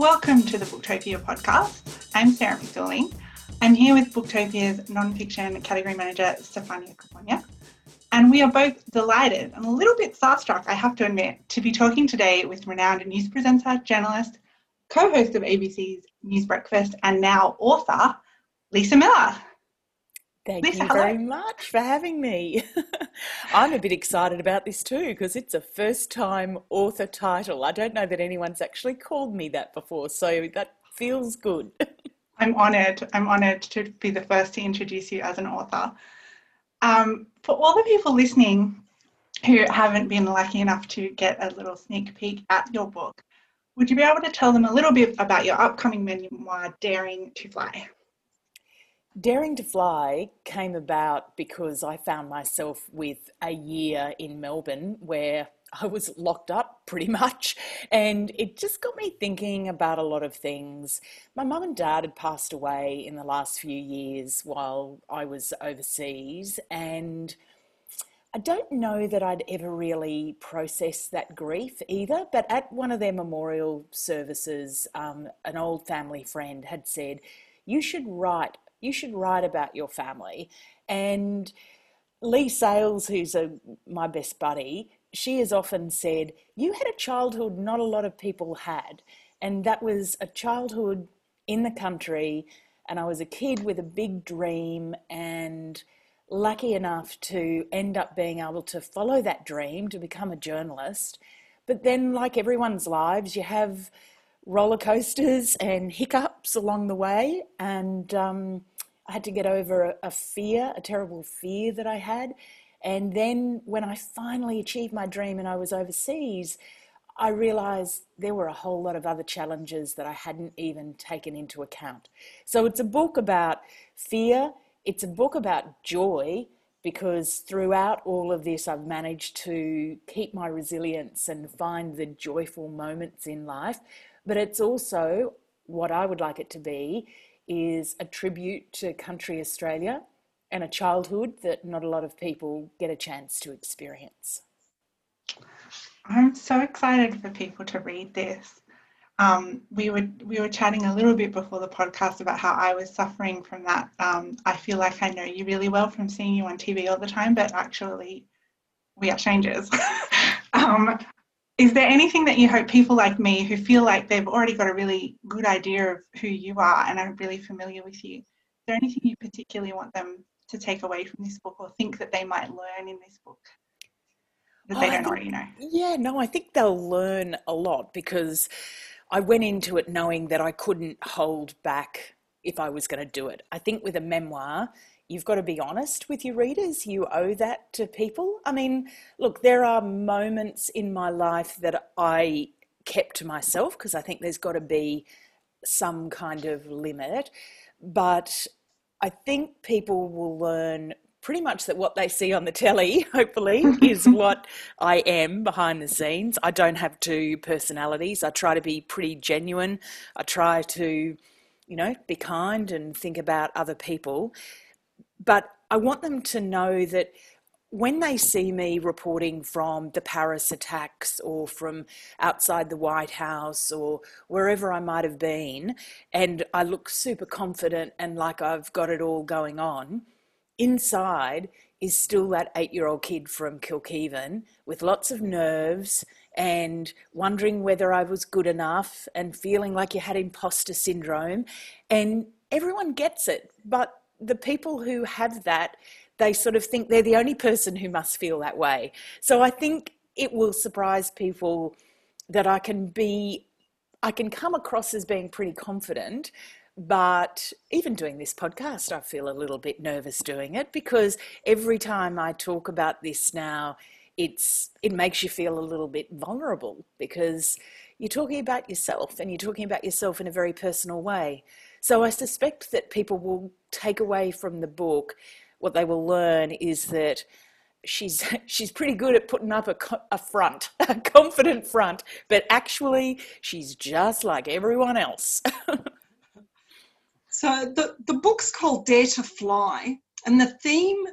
Welcome to the Booktopia podcast. I'm Sarah McDuling. I'm here with Booktopia's nonfiction category manager, Stefania Caponia. And we are both delighted and a little bit starstruck, I have to admit, to be talking today with renowned news presenter, journalist, co host of ABC's News Breakfast, and now author, Lisa Millar. Thank Lisa, you very hello. much for having me. I'm a bit excited about this too because it's a first time author title. I don't know that anyone's actually called me that before, so that feels good. I'm honoured. I'm honoured to be the first to introduce you as an author. Um, for all the people listening who haven't been lucky enough to get a little sneak peek at your book, would you be able to tell them a little bit about your upcoming memoir, Daring to Fly? Daring to Fly came about because I found myself with a year in Melbourne where I was locked up pretty much. And it just got me thinking about a lot of things. My mum and dad had passed away in the last few years while I was overseas. And I don't know that I'd ever really processed that grief either. But at one of their memorial services, um, an old family friend had said, You should write you should write about your family. And Leigh Sales, who's a, my best buddy, she has often said, You had a childhood not a lot of people had. And that was a childhood in the country. And I was a kid with a big dream and lucky enough to end up being able to follow that dream to become a journalist. But then, like everyone's lives, you have roller coasters and hiccups along the way. And um, I had to get over a, a fear, a terrible fear that I had. And then when I finally achieved my dream and I was overseas, I realized there were a whole lot of other challenges that I hadn't even taken into account. So it's a book about fear, it's a book about joy, because throughout all of this, I've managed to keep my resilience and find the joyful moments in life. But it's also what I would like it to be is a tribute to country Australia and a childhood that not a lot of people get a chance to experience. I'm so excited for people to read this. Um, we were we were chatting a little bit before the podcast about how I was suffering from that. Um, I feel like I know you really well from seeing you on TV all the time, but actually, we are strangers. um, is there anything that you hope people like me who feel like they've already got a really good idea of who you are and are really familiar with you, is there anything you particularly want them to take away from this book or think that they might learn in this book that oh, they don't think, already know? Yeah, no, I think they'll learn a lot because I went into it knowing that I couldn't hold back if I was going to do it. I think with a memoir, you've got to be honest with your readers. You owe that to people. I mean, look, there are moments in my life that I kept to myself because I think there's got to be some kind of limit. But I think people will learn pretty much that what they see on the telly, hopefully, is what I am behind the scenes. I don't have two personalities. I try to be pretty genuine. I try to, you know, be kind and think about other people. But I want them to know that when they see me reporting from the Paris attacks or from outside the White House or wherever I might have been, and I look super confident and like I've got it all going on, inside is still that eight year old kid from Kilkivan with lots of nerves and wondering whether I was good enough and feeling like you had imposter syndrome. And everyone gets it, but the people who have that, they sort of think they're the only person who must feel that way. So I think it will surprise people that I can be, I can come across as being pretty confident. But even doing this podcast, I feel a little bit nervous doing it because every time I talk about this now, it's it makes you feel a little bit vulnerable because you're talking about yourself and you're talking about yourself in a very personal way. So I suspect that people will take away from the book what they will learn is that she's she's pretty good at putting up a, a front, a confident front, but actually she's just like everyone else. so the the book's called Dare to Fly, and the theme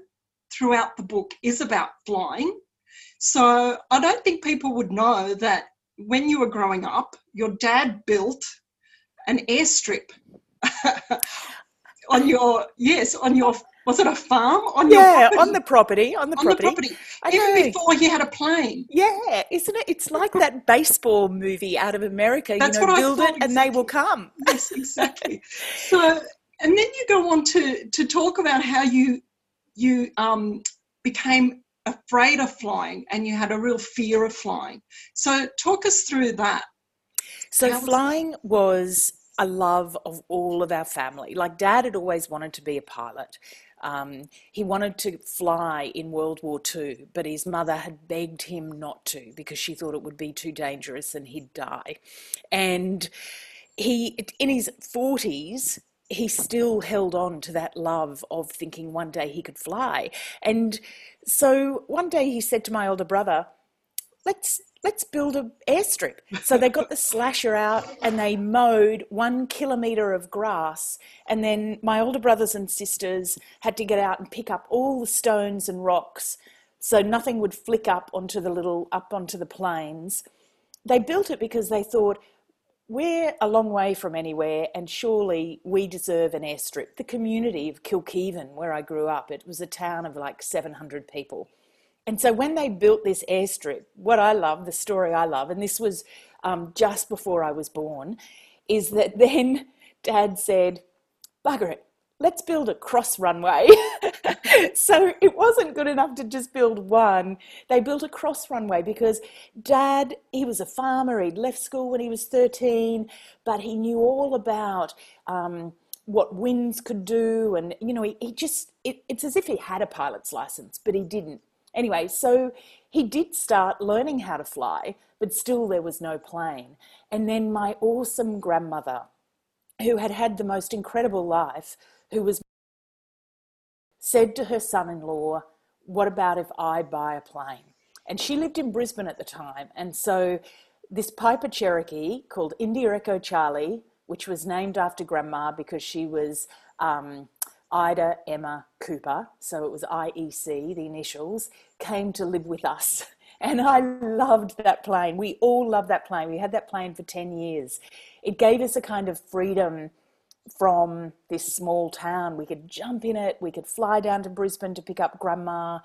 throughout the book is about flying. So I don't think people would know that when you were growing up, your dad built an airstrip on your yes on your was it a farm? On yeah on the property on the on property, the property. I even before you had a plane. yeah isn't it? It's like that baseball movie out of america That's you know what I build it thought, and they will come. Yes, exactly. so, and then you go on to to talk about how you you um, became afraid of flying and you had a real fear of flying. So, talk us through that. So How was flying was a love of all of our family. Like dad had always wanted to be a pilot. Um, he wanted to fly in World War II, but his mother had begged him not to because she thought it would be too dangerous and he'd die. And he, in his 40s, he still held on to that love of thinking one day he could fly. And so one day he said to my older brother, let's let's build an airstrip. So they got the slasher out and they mowed one kilometre of grass. And then my older brothers and sisters had to get out and pick up all the stones and rocks so nothing would flick up onto the little up onto the planes. They built it because they thought we're a long way from anywhere and surely we deserve an airstrip. The community of Kilkivan, where I grew up, it was a town of like 700 people. And so when they built this airstrip, what I love, the story I love, and this was um, just before I was born, is that then Dad said, "Bugger it, let's build a cross runway." so it wasn't good enough to just build one. They built a cross runway because Dad, he was a farmer. He'd left school when he was thirteen, but he knew all about. Um, what winds could do, and you know, he, he just, it, it's as if he had a pilot's license, but he didn't. Anyway, so he did start learning how to fly, but still there was no plane. And then my awesome grandmother, who had had the most incredible life, who was said to her son in law, What about if I buy a plane? And she lived in Brisbane at the time. And so this Piper Cherokee called India Echo Charlie, which was named after grandma because she was um, Ida Emma Cooper, so it was IEC, the initials, came to live with us. And I loved that plane. We all loved that plane. We had that plane for 10 years. It gave us a kind of freedom from this small town. We could jump in it, we could fly down to Brisbane to pick up grandma.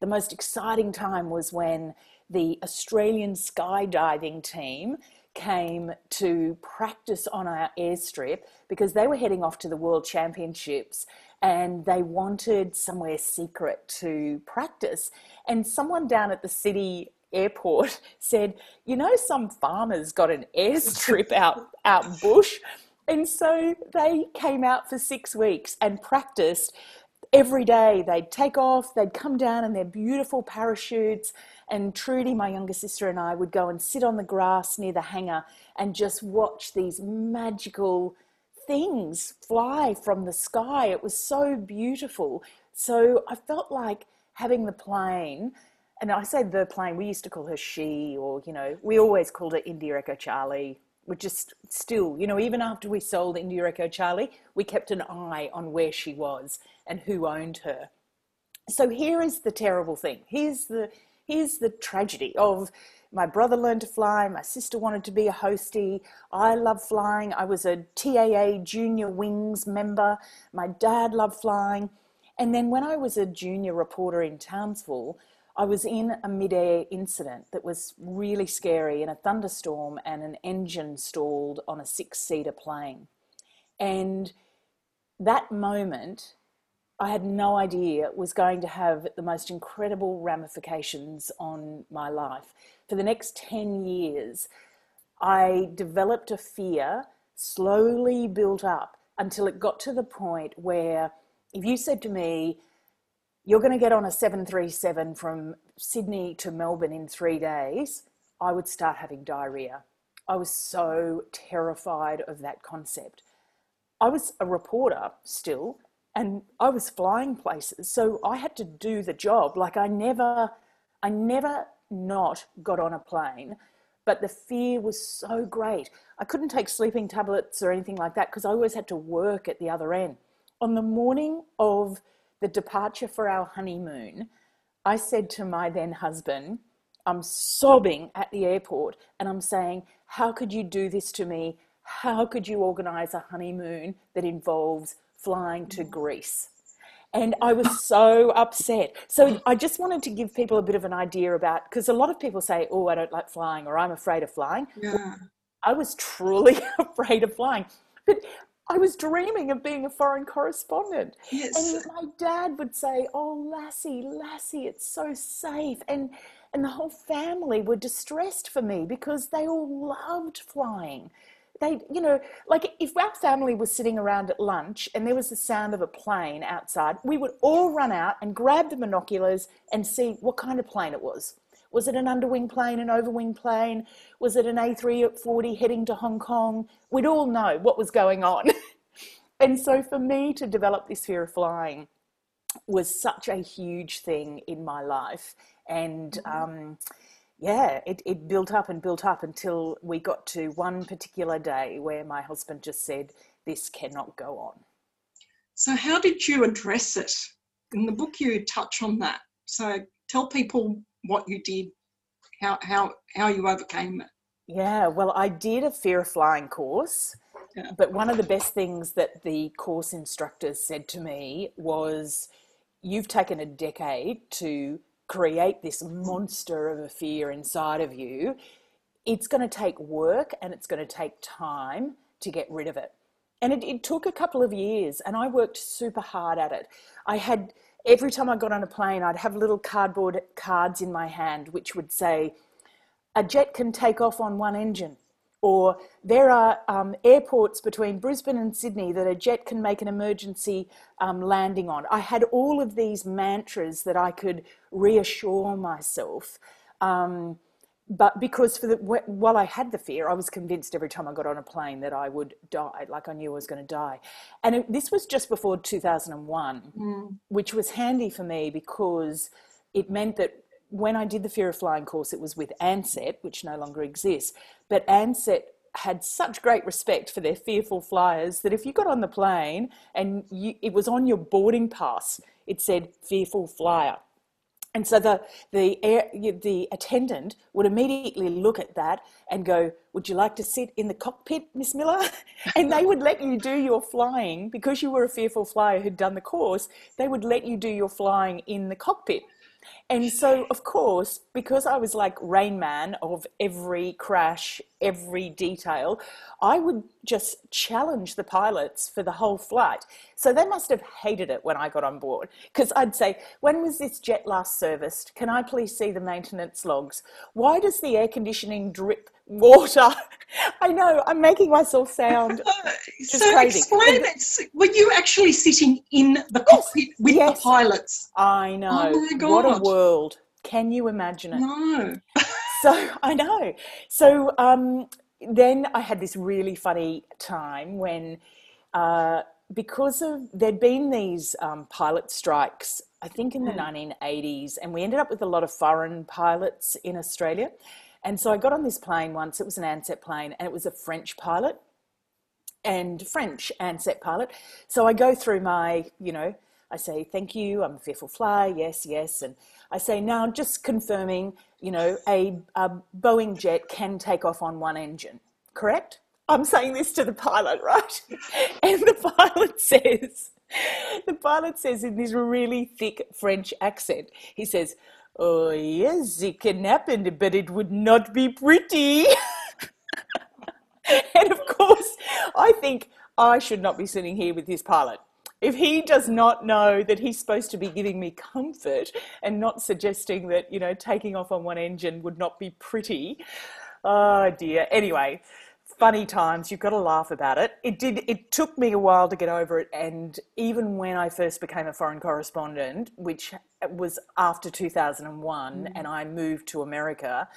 The most exciting time was when the Australian skydiving team came to practice on our airstrip because they were heading off to the World Championships and they wanted somewhere secret to practice. And someone down at the city airport said, You know, some farmers got an airstrip out, out bush. And so they came out for six weeks and practiced every day. They'd take off, they'd come down in their beautiful parachutes. And Trudy, my younger sister, and I would go and sit on the grass near the hangar and just watch these magical things fly from the sky. It was so beautiful. So I felt like having the plane, and I say the plane, we used to call her she, or, you know, we always called her India Echo Charlie. We're just still, you know, even after we sold India Echo Charlie, we kept an eye on where she was and who owned her. So here is the terrible thing. Here's the here's the tragedy of my brother learned to fly, my sister wanted to be a hostie. I love flying. I was a TAA junior wings member. My dad loved flying. And then when I was a junior reporter in Townsville, I was in a mid-air incident that was really scary in a thunderstorm and an engine stalled on a six-seater plane. And that moment I had no idea it was going to have the most incredible ramifications on my life. For the next 10 years, I developed a fear, slowly built up until it got to the point where if you said to me, You're going to get on a 737 from Sydney to Melbourne in three days, I would start having diarrhea. I was so terrified of that concept. I was a reporter still, and I was flying places, so I had to do the job. Like I never, I never not got on a plane, but the fear was so great. I couldn't take sleeping tablets or anything like that because I always had to work at the other end. On the morning of the departure for our honeymoon, I said to my then husband, I'm sobbing at the airport and I'm saying, How could you do this to me? how could you organize a honeymoon that involves flying to mm. Greece? And I was so upset. So I just wanted to give people a bit of an idea about because a lot of people say, "Oh, I don't like flying," or "I'm afraid of flying." Yeah. I was truly afraid of flying, but I was dreaming of being a foreign correspondent. Yes. And my dad would say, "Oh, Lassie, Lassie, it's so safe," and and the whole family were distressed for me because they all loved flying they, you know, like if our family was sitting around at lunch and there was the sound of a plane outside, we would all run out and grab the binoculars and see what kind of plane it was. Was it an underwing plane, an overwing plane? Was it an A340 heading to Hong Kong? We'd all know what was going on. and so for me to develop this fear of flying was such a huge thing in my life. And, mm-hmm. um, yeah, it, it built up and built up until we got to one particular day where my husband just said, This cannot go on. So, how did you address it? In the book, you touch on that. So, tell people what you did, how, how, how you overcame it. Yeah, well, I did a fear of flying course. Yeah. But one of the best things that the course instructors said to me was, You've taken a decade to create this monster of a fear inside of you, it's going to take work and it's going to take time to get rid of it. And it, it, took a couple of years, and I worked super hard at it. I had every time I got on a plane, I'd have little cardboard cards in my hand which would say, A jet can take off on one engine or there are um, airports between Brisbane and Sydney that a jet can make an emergency um, landing on. I had all of these mantras that I could reassure myself. Um, but because for the while I had the fear, I was convinced every time I got on a plane that I would die, like I knew I was going to die. And it, this was just before 2001, mm. which was handy for me because it meant that when I did the Fear of Flying course, it was with Ansett, which no longer exists. But Ansett had such great respect for their fearful flyers that if you got on the plane and you, it was on your boarding pass, it said fearful flyer. And so the the air, the attendant would immediately look at that and go, "Would you like to sit in the cockpit, Miss Millar?" And they would let you do your flying because you were a fearful flyer who'd done the course. They would let you do your flying in the cockpit. And so, of course, because I was like Rain Man of every crash, every detail, I would just challenge the pilots for the whole flight. So they must have hated it when I got on board because I'd say, When was this jet last serviced? Can I please see the maintenance logs? Why does the air conditioning drip water? I know, I'm making myself sound just so crazy. Explain it. Were you actually sitting in the cockpit yes, with yes. the pilots? I know. Oh my God. What a world. Can you imagine it? No. so I know. So um, then I had this really funny time when, uh, because of there'd been these um, pilot strikes, I think in the mm. 1980s, and we ended up with a lot of foreign pilots in Australia. And so I got on this plane once. It was an Ansett plane, and it was a French pilot and French Ansett pilot. So I go through my, you know, I say, thank you, I'm a fearful flyer, yes, yes. And I say, now just confirming, you know, a, a Boeing jet can take off on one engine, correct? I'm saying this to the pilot, right? And the pilot says, the pilot says in this really thick French accent, he says, Oh, yes, it can happen, but it would not be pretty. and of course, I think I should not be sitting here with this pilot. If he does not know that he's supposed to be giving me comfort and not suggesting that you know taking off on one engine would not be pretty. Oh dear. Anyway funny times you've got to laugh about it it did it took me a while to get over it and even when i first became a foreign correspondent which was after 2001 mm. and i moved to america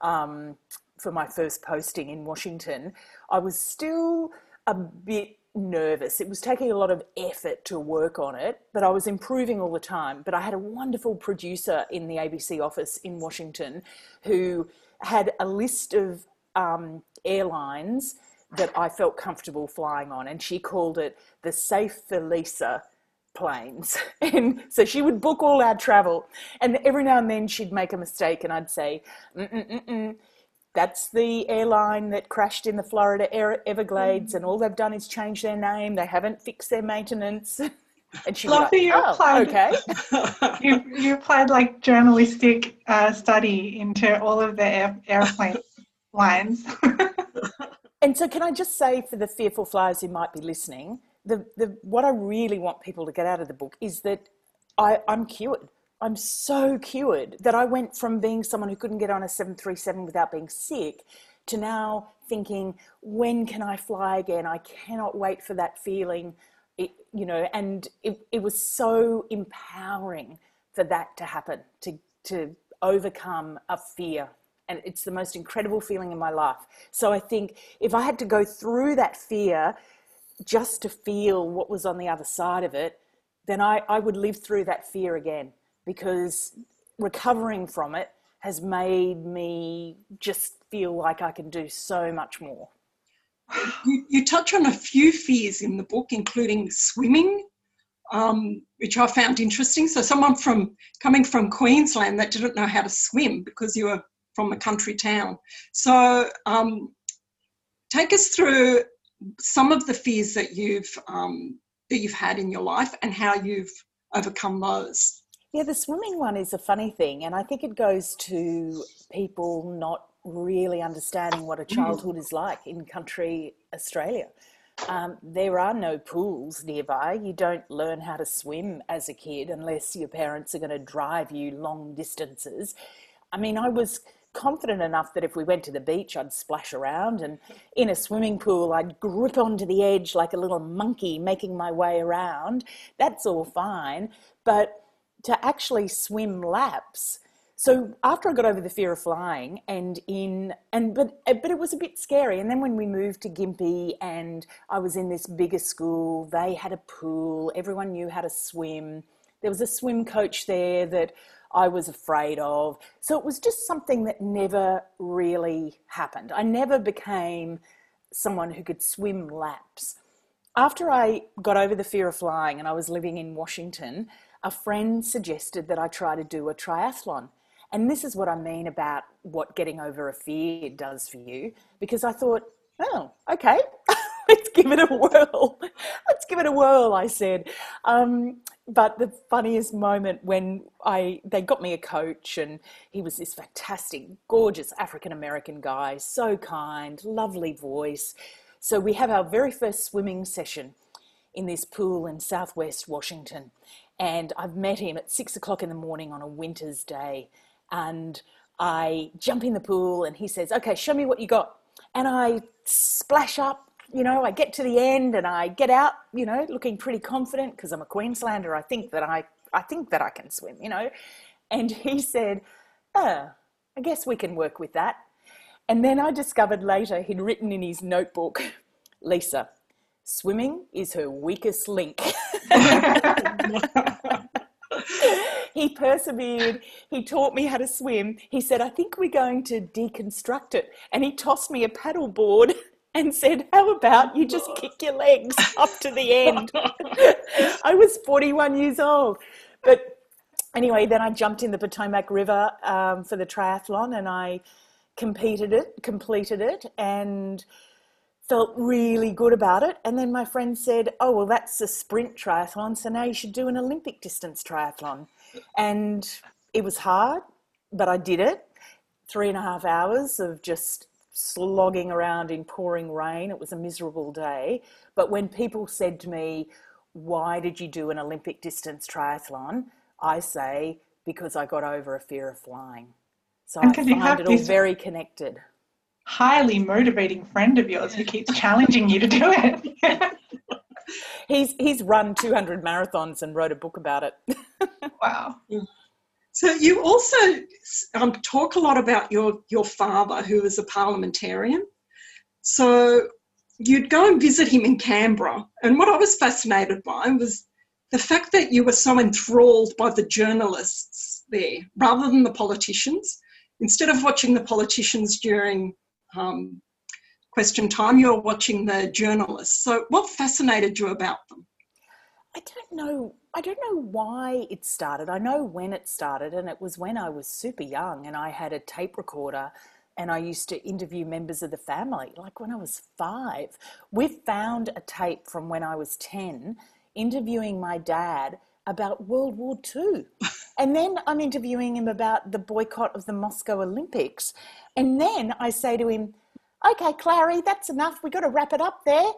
um, for my first posting in washington i was still a bit nervous. It was taking a lot of effort to work on it, but I was improving all the time. But I had a wonderful producer in the ABC office in Washington who had a list of um, airlines that I felt comfortable flying on, and she called it the Safe Felisa planes. And so she would book all our travel, and every now and then she'd make a mistake, and I'd say, Mm-mm-mm-mm that's the airline that crashed in the Florida Everglades, and all they've done is change their name. They haven't fixed their maintenance. And she like, you oh, applied. okay. you, you applied like journalistic uh, study into all of the air, airplane lines. Um, and so, can I just say for the fearful flyers who might be listening, the, the what I really want people to get out of the book is that I, I'm cured. I'm so cured that I went from being someone who couldn't get on a 737 without being sick to now thinking, when can I fly again? I cannot wait for that feeling, it, you know, and it, it was so empowering for that to happen, to, to overcome a fear and it's the most incredible feeling in my life. So I think if I had to go through that fear just to feel what was on the other side of it, then I, I would live through that fear again because recovering from it has made me just feel like I can do so much more. You, you touch on a few fears in the book, including swimming, um, which I found interesting. So, someone from coming from Queensland that didn't know how to swim because you were from a country town. So, um, take us through some of the fears that you've um, that you've had in your life and how you've overcome those. Yeah, the swimming one is a funny thing, and I think it goes to people not really understanding what a childhood is like in country Australia. Um, there are no pools nearby. You don't learn how to swim as a kid unless your parents are going to drive you long distances. I mean, I was confident enough that if we went to the beach, I'd splash around, and in a swimming pool, I'd grip onto the edge like a little monkey making my way around. That's all fine. But to actually swim laps, so after I got over the fear of flying, and in and but but it was a bit scary. And then when we moved to Gympie, and I was in this bigger school, they had a pool. Everyone knew how to swim. There was a swim coach there that I was afraid of. So it was just something that never really happened. I never became someone who could swim laps. After I got over the fear of flying and I was living in Washington, a friend suggested that I try to do a triathlon. And this is what I mean about what getting over a fear does for you, because I thought, oh, okay, let's give it a whirl. Let's give it a whirl, I said. Um, but the funniest moment when I they got me a coach and he was this fantastic, gorgeous African American guy, so kind, lovely voice. So we have our very first swimming session in this pool in southwest Washington. And I've met him at six o'clock in the morning on a winter's day. And I jump in the pool and he says, Okay, show me what you got. And I splash up you know, I get to the end and I get out, you know, looking pretty confident because I'm a Queenslander. I think that I, I think that I can swim, you know. And he said, "Oh, I guess we can work with that." And then I discovered later he'd written in his notebook, "Lisa, swimming is her weakest link." he persevered. He taught me how to swim. He said, I think we're going to deconstruct it. And he tossed me a paddle board and said, How about you just kick your legs up to the end? I was 41 years old. But anyway, then I jumped in the Potomac River um, for the triathlon and I competed it, completed it, and felt really good about it. And then my friend said, Oh, well, that's a sprint triathlon, so now you should do an Olympic distance triathlon. And it was hard, but I did it. Three and a half hours of just slogging around in pouring rain. It was a miserable day. But when people said to me, Why did you do an Olympic distance triathlon? I say, Because I got over a fear of flying. So I find it all very connected. Highly motivating friend of yours who keeps challenging you to do it. he's he's run 200 marathons and wrote a book about it. wow. Mm. So you also um, talk a lot about your your father, who was a parliamentarian. So you'd go and visit him in Canberra, and what I was fascinated by was the fact that you were so enthralled by the journalists there, rather than the politicians. Instead of watching the politicians during um, question time, you're watching the journalists. So, what fascinated you about them? I don't know. I don't know why it started. I know when it started, and it was when I was super young and I had a tape recorder and I used to interview members of the family, like when I was five. We found a tape from when I was 10 interviewing my dad about World War II. And then I'm interviewing him about the boycott of the Moscow Olympics. And then I say to him, okay, Clarrie, that's enough. We've got to wrap it up there.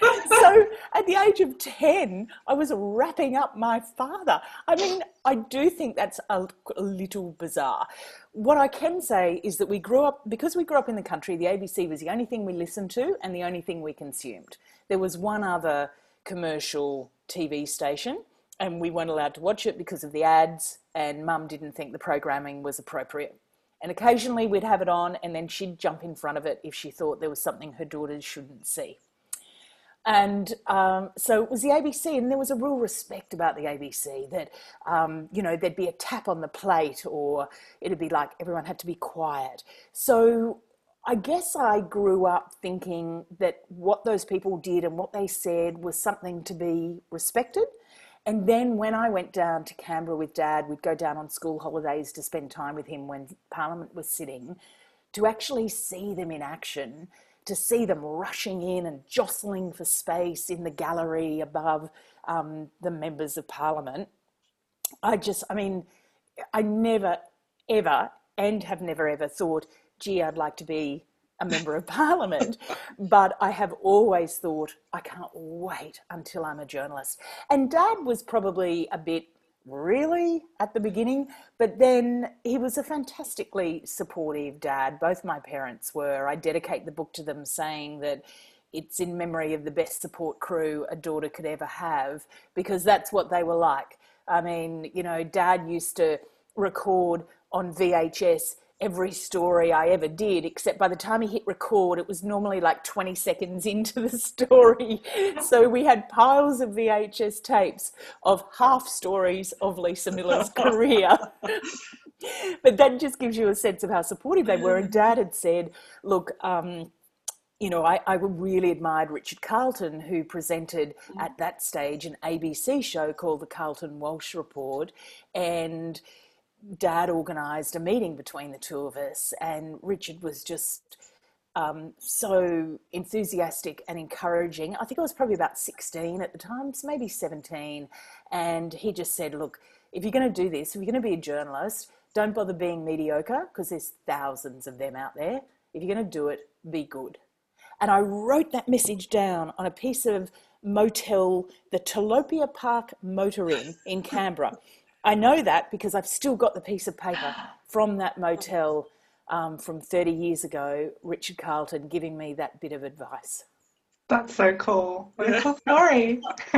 So at the age of 10, I was wrapping up my father. I mean, I do think that's a, a, little bizarre. What I can say is that we grew up, because we grew up in the country, the ABC was the only thing we listened to and the only thing we consumed. There was one other commercial TV station, and we weren't allowed to watch it because of the ads, and mum didn't think the programming was appropriate. And occasionally we'd have it on, and then she'd jump in front of it if she thought there was something her daughters shouldn't see. And um, so it was the ABC, and there was a real respect about the ABC that, um, you know, there'd be a tap on the plate, or it'd be like everyone had to be quiet. So I guess I grew up thinking that what those people did and what they said was something to be respected. And then when I went down to Canberra with Dad, we'd go down on school holidays to spend time with him when Parliament was sitting, to actually see them in action to see them rushing in and jostling for space in the gallery above um, the members of parliament. I just, I mean, I never, ever, and have never ever thought, gee, I'd like to be a member of parliament. but I have always thought, I can't wait until I'm a journalist. And dad was probably a bit really at the beginning, but then he was a fantastically supportive dad. Both my parents were. I dedicate the book to them saying that it's in memory of the best support crew a daughter could ever have because that's what they were like. I mean, you know, dad used to record on VHS every story I ever did, except by the time he hit record, it was normally like 20 seconds into the story. So we had piles of VHS tapes of half stories of Lisa Millar's career. but that just gives you a sense of how supportive they were. And dad had said, look, um, you know, I, I really admired Richard Carleton, who presented mm. at that stage an ABC show called The Carleton Walsh Report. And dad organised a meeting between the two of us, and Richard was just um, so enthusiastic and encouraging. I think I was probably about 16 at the time, so maybe 17. And he just said, Look, if you're going to do this, if you're going to be a journalist, don't bother being mediocre because there's thousands of them out there. If you're going to do it, be good. And I wrote that message down on a piece of motel, the Telopea Park Motor Inn in Canberra. I know that because I've still got the piece of paper from that motel um, from 30 years ago, Richard Carleton giving me that bit of advice. That's so cool. What a cool story.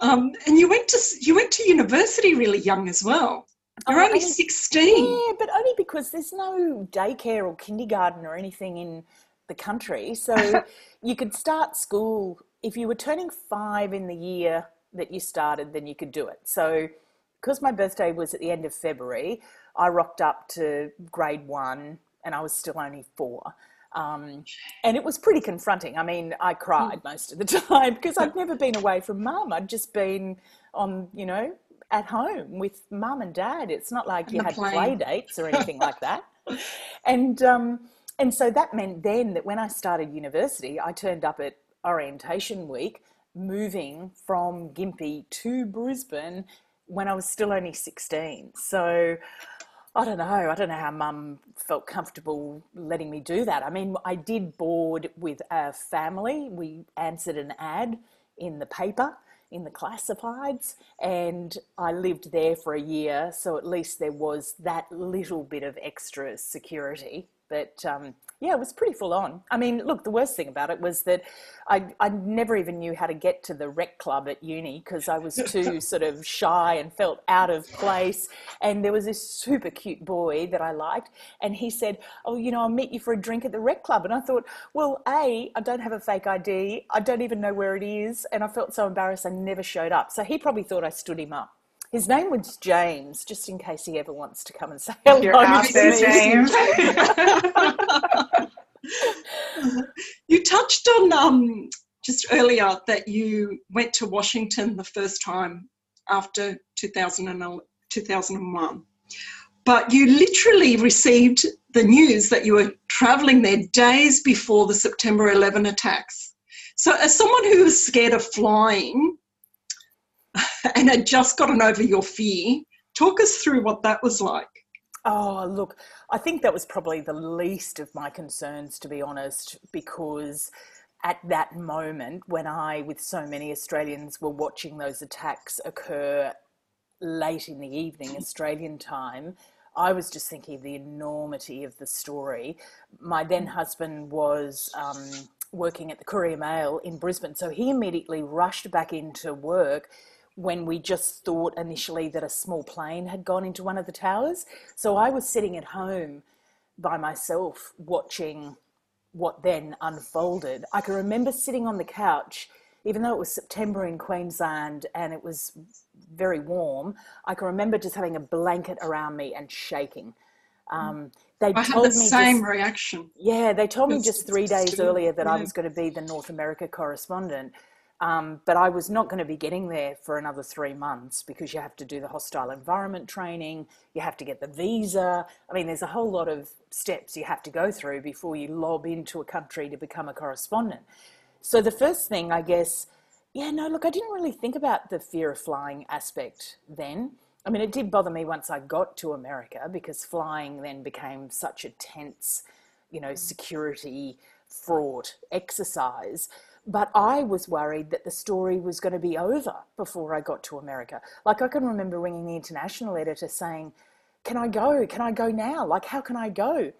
um, and you went to you went to university really young as well. You're oh, only 16. Yeah, but only because there's no daycare or kindergarten or anything in the country. So you could start school if you were turning five in the year that you started, then you could do it. So, because my birthday was at the end of February, I rocked up to grade one and I was still only four. Um, and it was pretty confronting. I mean, I cried hmm. most of the time because I'd never been away from mum. I'd just been on, you know, at home with mum and dad. It's not like you had plane. play dates or anything like that. And um, and so that meant then that when I started university, I turned up at orientation week moving from Gympie to Brisbane when I was still only 16. So I don't know. I don't know how mum felt comfortable letting me do that. I mean, I did board with a family. We answered an ad in the paper, in the classifieds, and I lived there for a year. So at least there was that little bit of extra security. But um, yeah, it was pretty full on. I mean, look, the worst thing about it was that I, I never even knew how to get to the rec club at uni because I was too sort of shy and felt out of place. And there was this super cute boy that I liked, and he said, Oh, you know, I'll meet you for a drink at the rec club. And I thought, Well, A, I don't have a fake ID, I don't even know where it is. And I felt so embarrassed I never showed up. So he probably thought I stood him up. His name was James, just in case he ever wants to come and say hello You're out there, James. you touched on um, just earlier that you went to Washington the first time after 2000 2001. But you literally received the news that you were traveling there days before the September 11 attacks. So, as someone who was scared of flying and had just gotten over your fear, talk us through what that was like. Oh, look, I think that was probably the least of my concerns, to be honest, because at that moment, when I, with so many Australians, were watching those attacks occur late in the evening, Australian time, I was just thinking of the enormity of the story. My then husband was um, working at the Courier Mail in Brisbane, so he immediately rushed back into work when we just thought initially that a small plane had gone into one of the towers. So I was sitting at home by myself watching what then unfolded. I can remember sitting on the couch, even though it was September in Queensland and it was very warm, I can remember just having a blanket around me and shaking. Um, they I told had the me same just, reaction. Yeah, they told me just three days earlier that yeah. I was going to be the North America correspondent. Um, but I was not going to be getting there for another three months because you have to do the hostile environment training, you have to get the visa. I mean, there's a whole lot of steps you have to go through before you lob into a country to become a correspondent. So the first thing, I guess, yeah, no, look, I didn't really think about the fear of flying aspect then. I mean, it did bother me once I got to America because flying then became such a tense, you know, security fraught exercise. But I was worried that the story was going to be over before I got to America. Like, I can remember ringing the international editor saying, Can I go? Can I go now? Like, how can I go?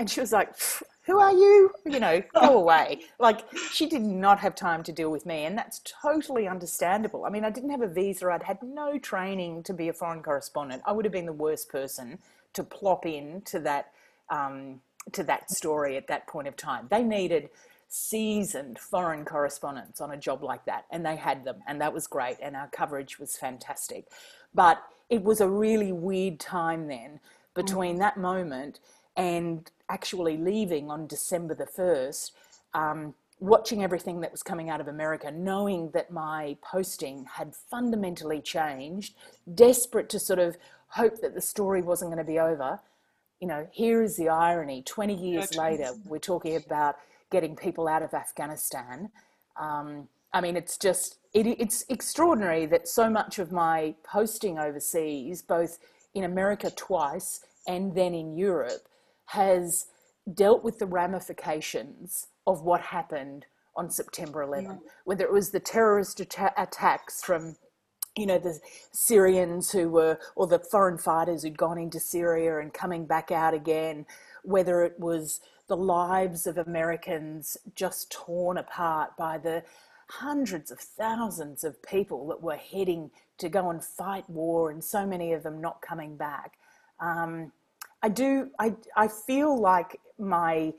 And she was like, Who are you? You know, go away. Like, she did not have time to deal with me. And that's totally understandable. I mean, I didn't have a visa, I'd had no training to be a foreign correspondent. I would have been the worst person to plop in to that. Um, to that story at that point of time. They needed seasoned foreign correspondents on a job like that, and they had them, and that was great, and our coverage was fantastic. But it was a really weird time then between mm. that moment and actually leaving on December the 1st, um, watching everything that was coming out of America, knowing that my posting had fundamentally changed, desperate to sort of hope that the story wasn't going to be over. You know, here is the irony 20 years later, we're talking about getting people out of Afghanistan. Um, I mean, it's just, it, it's extraordinary that so much of my posting overseas, both in America twice and then in Europe, has dealt with the ramifications of what happened on September 11, yeah. whether it was the terrorist atta- attacks from you know the Syrians who were or the foreign fighters who'd gone into Syria and coming back out again whether it was the lives of Americans just torn apart by the hundreds of thousands of people that were heading to go and fight war, and so many of them not coming back. Um, I do. I I feel like my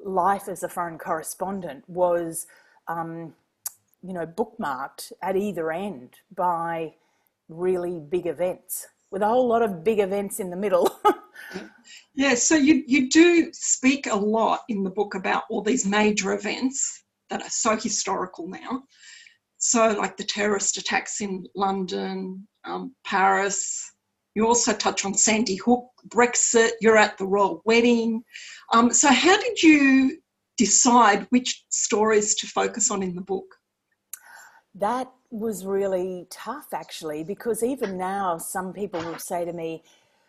life as a foreign correspondent was, um, you know, bookmarked at either end by really big events, with a whole lot of big events in the middle. yeah, so you, you do speak a lot in the book about all these major events that are so historical now. So, like the terrorist attacks in London, um, Paris. You also touch on Sandy Hook, Brexit, you're at the royal wedding. Um, so, how did you decide which stories to focus on in the book? That was really tough, actually, because even now, some people will say to me,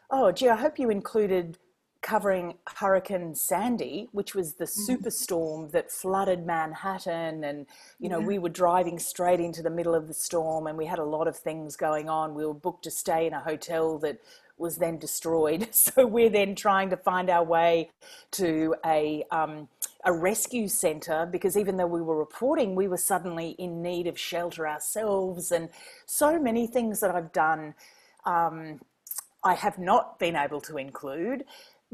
Oh, gee, I hope you included covering Hurricane Sandy, which was the mm. superstorm that flooded Manhattan. And, you know, yeah. we were driving straight into the middle of the storm and we had a lot of things going on. We were booked to stay in a hotel that was then destroyed. So we're then trying to find our way to a, um, a rescue centre because even though we were reporting, we were suddenly in need of shelter ourselves. And so many things that I've done. Um, I have not been able to include,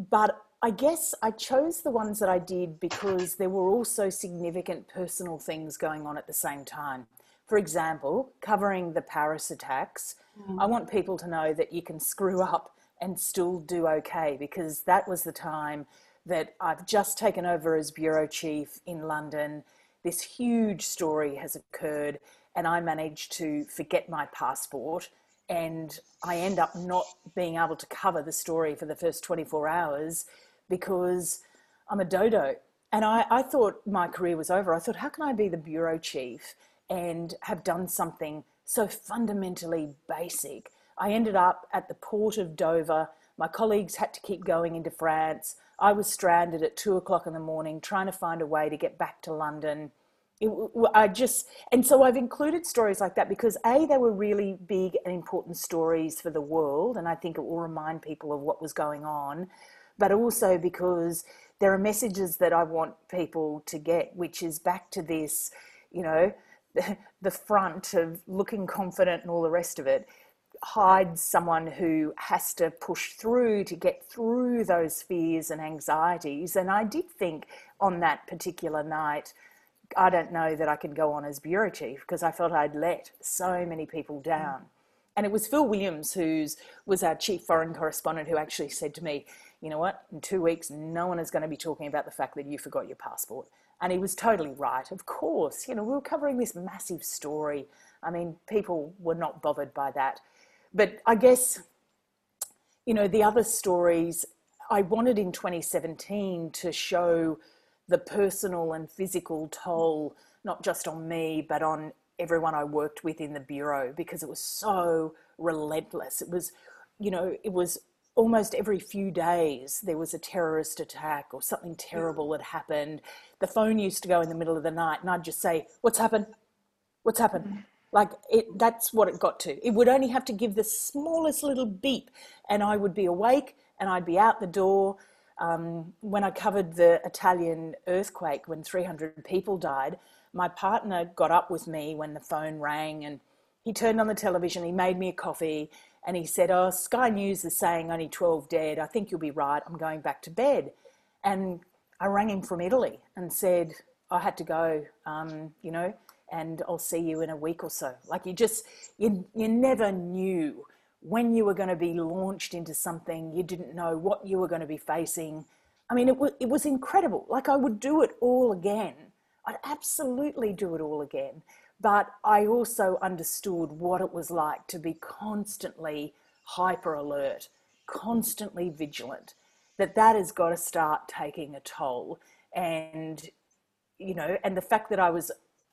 but I guess I chose the ones that I did because there were also significant personal things going on at the same time. For example, covering the Paris attacks, mm. I want people to know that you can screw up and still do okay because that was the time that I've just taken over as bureau chief in London. This huge story has occurred, and I managed to forget my passport and I end up not being able to cover the story for the first 24 hours because I'm a dodo. And I, I thought my career was over. I thought, how can I be the bureau chief and have done something so fundamentally basic? I ended up at the port of Dover. My colleagues had to keep going into France. I was stranded at two o'clock in the morning trying to find a way to get back to London. It, I just, and so I've included stories like that because A, they were really big and important stories for the world, and I think it will remind people of what was going on, but also because there are messages that I want people to get, which is back to this, you know, the front of looking confident and all the rest of it hides someone who has to push through to get through those fears and anxieties. And I did think on that particular night, I don't know that I can go on as bureau chief because I felt I'd let so many people mm. down. And it was Phil Williams, who was our chief foreign correspondent, who actually said to me, you know what, in two weeks, no one is going to be talking about the fact that you forgot your passport. And he was totally right. Of course, you know, we were covering this massive story. I mean, people were not bothered by that. But I guess, you know, the other stories, I wanted in 2017 to show the personal and physical toll, not just on me, but on everyone I worked with in the Bureau, because it was so relentless. It was, you know, it was almost every few days there was a terrorist attack or something terrible had happened. The phone used to go in the middle of the night, and I'd just say, What's happened? What's happened? Like it, that's what it got to. It would only have to give the smallest little beep, and I would be awake and I'd be out the door. Um, when I covered the Italian earthquake, when 300 people died, my partner got up with me when the phone rang and he turned on the television, he made me a coffee, and he said, Oh, Sky News is saying only 12 dead. I think you'll be right. I'm going back to bed. And I rang him from Italy and said, I had to go, um, you know, and I'll see you in a week or so. Like you just, you, you never knew when you were going to be launched into something. You didn't know what you were going to be facing. I mean, it was, it was incredible. Like I would do it all again. I'd absolutely do it all again. But I also understood what it was like to be constantly hyper alert, constantly vigilant, that that has got to start taking a toll. And, you know, and the fact that I was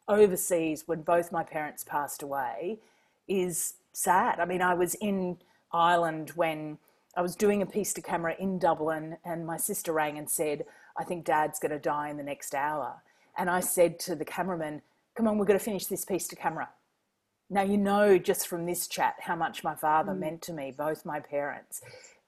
overseas when both my parents passed away is sad. I mean, I was in Ireland when I was doing a piece to camera in Dublin, and my sister rang and said, I think dad's going to die in the next hour. And I said to the cameraman, Come on, we're going to finish this piece to camera. Now, you know, just from this chat, how much my father mm. meant to me, both my parents.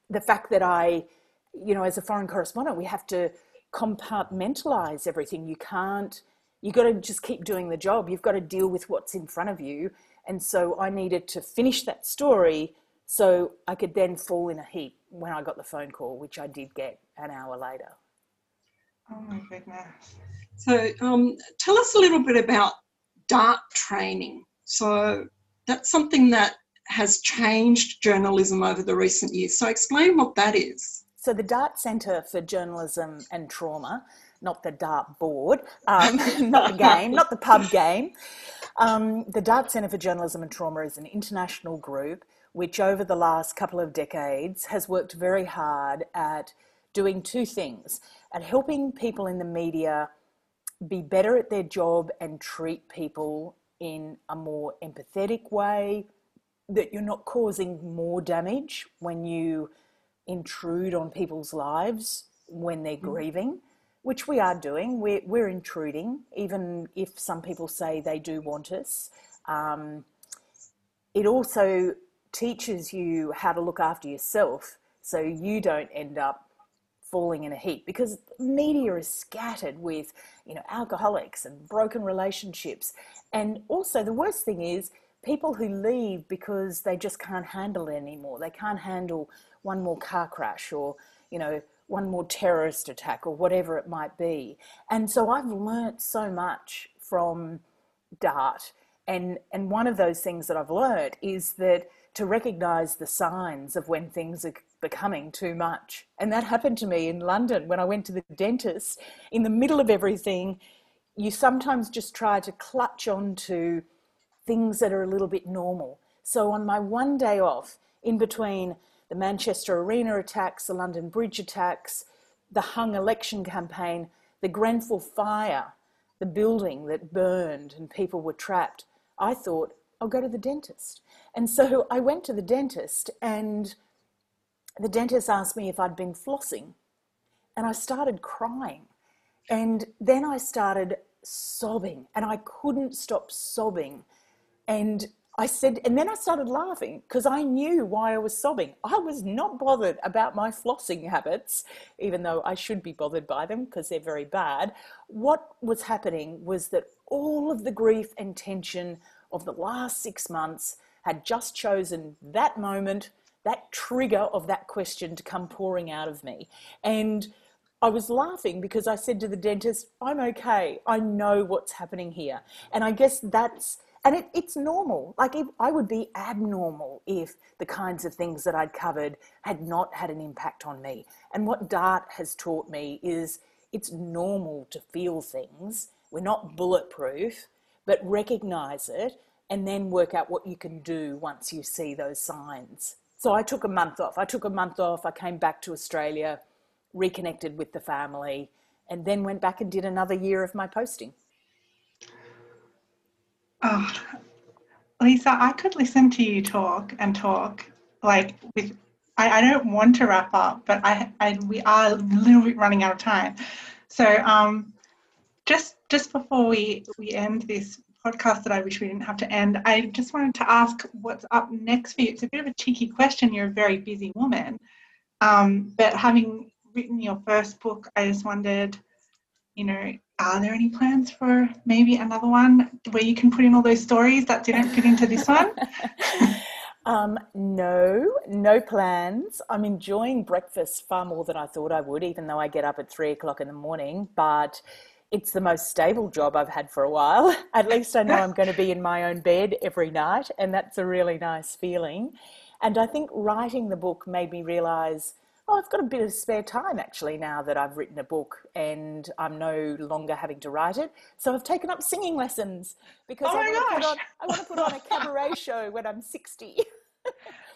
The fact that I, you know, as a foreign correspondent, we have to compartmentalize everything. You can't you got to just keep doing the job. You've got to deal with what's in front of you. And so I needed to finish that story so I could then fall in a heap when I got the phone call, which I did get an hour later. Oh my goodness. So um, tell us a little bit about DART training. So that's something that has changed journalism over the recent years. So explain what that is. So the DART Centre for Journalism and Trauma not the dart board, um, not the game, not the pub game. Um, the Dart Centre for Journalism and Trauma is an international group which, over the last couple of decades, has worked very hard at doing two things at helping people in the media be better at their job and treat people in a more empathetic way, that you're not causing more damage when you intrude on people's lives when they're mm. grieving which we are doing. We're, we're intruding, even if some people say they do want us. Um, it also teaches you how to look after yourself so you don't end up falling in a heap because media is scattered with you know alcoholics and broken relationships and also the worst thing is people who leave because they just can't handle it anymore they can't handle one more car crash or you know one more terrorist attack or whatever it might be. And so I've learnt so much from DART. And, and one of those things that I've learnt is that to recognize the signs of when things are becoming too much. And that happened to me in London when I went to the dentist. In the middle of everything, you sometimes just try to clutch onto things that are a little bit normal. So on my one day off, in between the Manchester Arena attacks, the London Bridge attacks, the hung election campaign, the Grenfell fire, the building that burned and people were trapped, I thought, I'll go to the dentist. And so I went to the dentist, and the dentist asked me if I'd been flossing. And I started crying. And then I started sobbing, and I couldn't stop sobbing. And I said, and then I started laughing because I knew why I was sobbing. I was not bothered about my flossing habits, even though I should be bothered by them because they're very bad. What was happening was that all of the grief and tension of the last six months had just chosen that moment, that trigger of that question to come pouring out of me. And I was laughing because I said to the dentist, I'm okay. I know what's happening here. And I guess that's, and it, it's normal. Like if, I would be abnormal if the kinds of things that I'd covered had not had an impact on me. And what DART has taught me is it's normal to feel things. We're not bulletproof, but recognize it and then work out what you can do once you see those signs. So I took a month off. I took a month off. I came back to Australia reconnected with the family, and then went back and did another year of my posting. Oh, Lisa, I could listen to you talk and talk like with. I, I don't want to wrap up, but I, I we are a little bit running out of time. So um, just just before we we end this podcast that I wish we didn't have to end, I just wanted to ask what's up next for you. It's a bit of a cheeky question. You're a very busy woman, um, but having written your first book, I just wondered, you know, are there any plans for maybe another one where you can put in all those stories that didn't fit into this one? um, no, no plans. I'm enjoying breakfast far more than I thought I would, even though I get up at three o'clock in the morning. But it's the most stable job I've had for a while. At least I know I'm going to be in my own bed every night, and that's a really nice feeling. And I think writing the book made me realize oh, I've got a bit of spare time actually now that I've written a book and I'm no longer having to write it. So I've taken up singing lessons because oh I, want on, I, want to put on a cabaret show when I'm 60.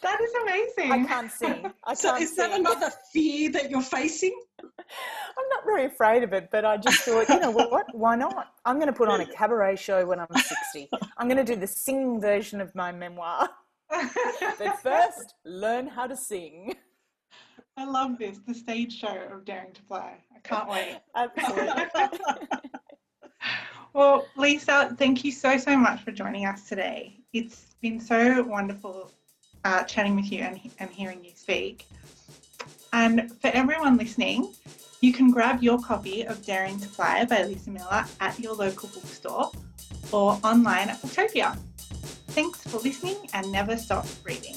That is amazing. I can't sing. I so can't is that another fear that you're facing? I'm not very afraid of it, but I just thought, you know what? Why not? I'm going to put on a cabaret show when I'm 60. I'm going to do the singing version of my memoir. but first, learn how to sing. I love this, the stage show of Daring to Fly. I can't wait. Absolutely. well, Lisa, thank you so, so much for joining us today. It's been so wonderful uh, chatting with you and, and hearing you speak. And for everyone listening, you can grab your copy of Daring to Fly by Lisa Millar at your local bookstore or online at Booktopia. Thanks for listening and never stop reading.